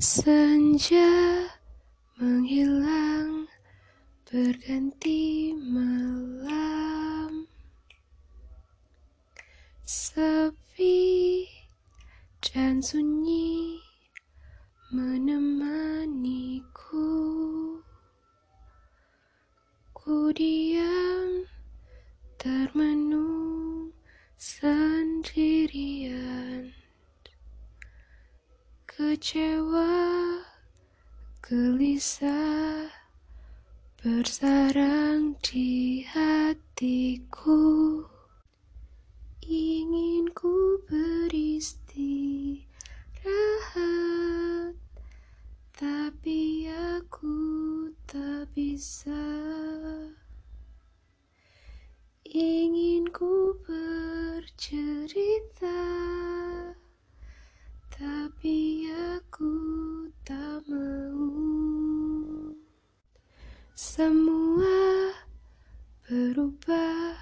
Senja menghilang berganti malam. Sepi dan sunyi menemaniku. Ku diam termenung Kecewa, gelisah, bersarang di hatiku. Ingin ku beristirahat, tapi aku tak bisa. Ingin ku bercerita Semua berubah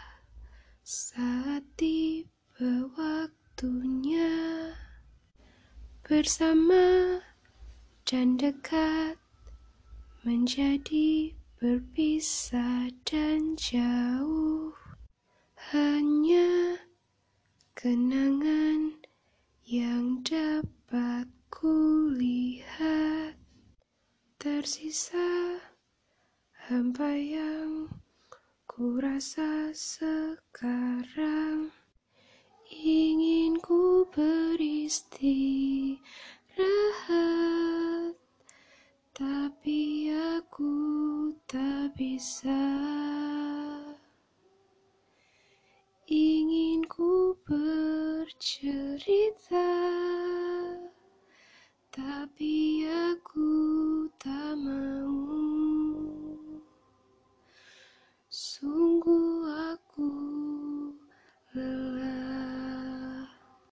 saat tiba waktunya. Bersama dan dekat menjadi berpisah dan jauh. Hanya kenangan yang dapat kulihat. Tersisa hampa yang ku rasa sekarang. Ingin ku beristirahat tapi aku tak bisa. Ingin ku bercerita tapi aku tak mau.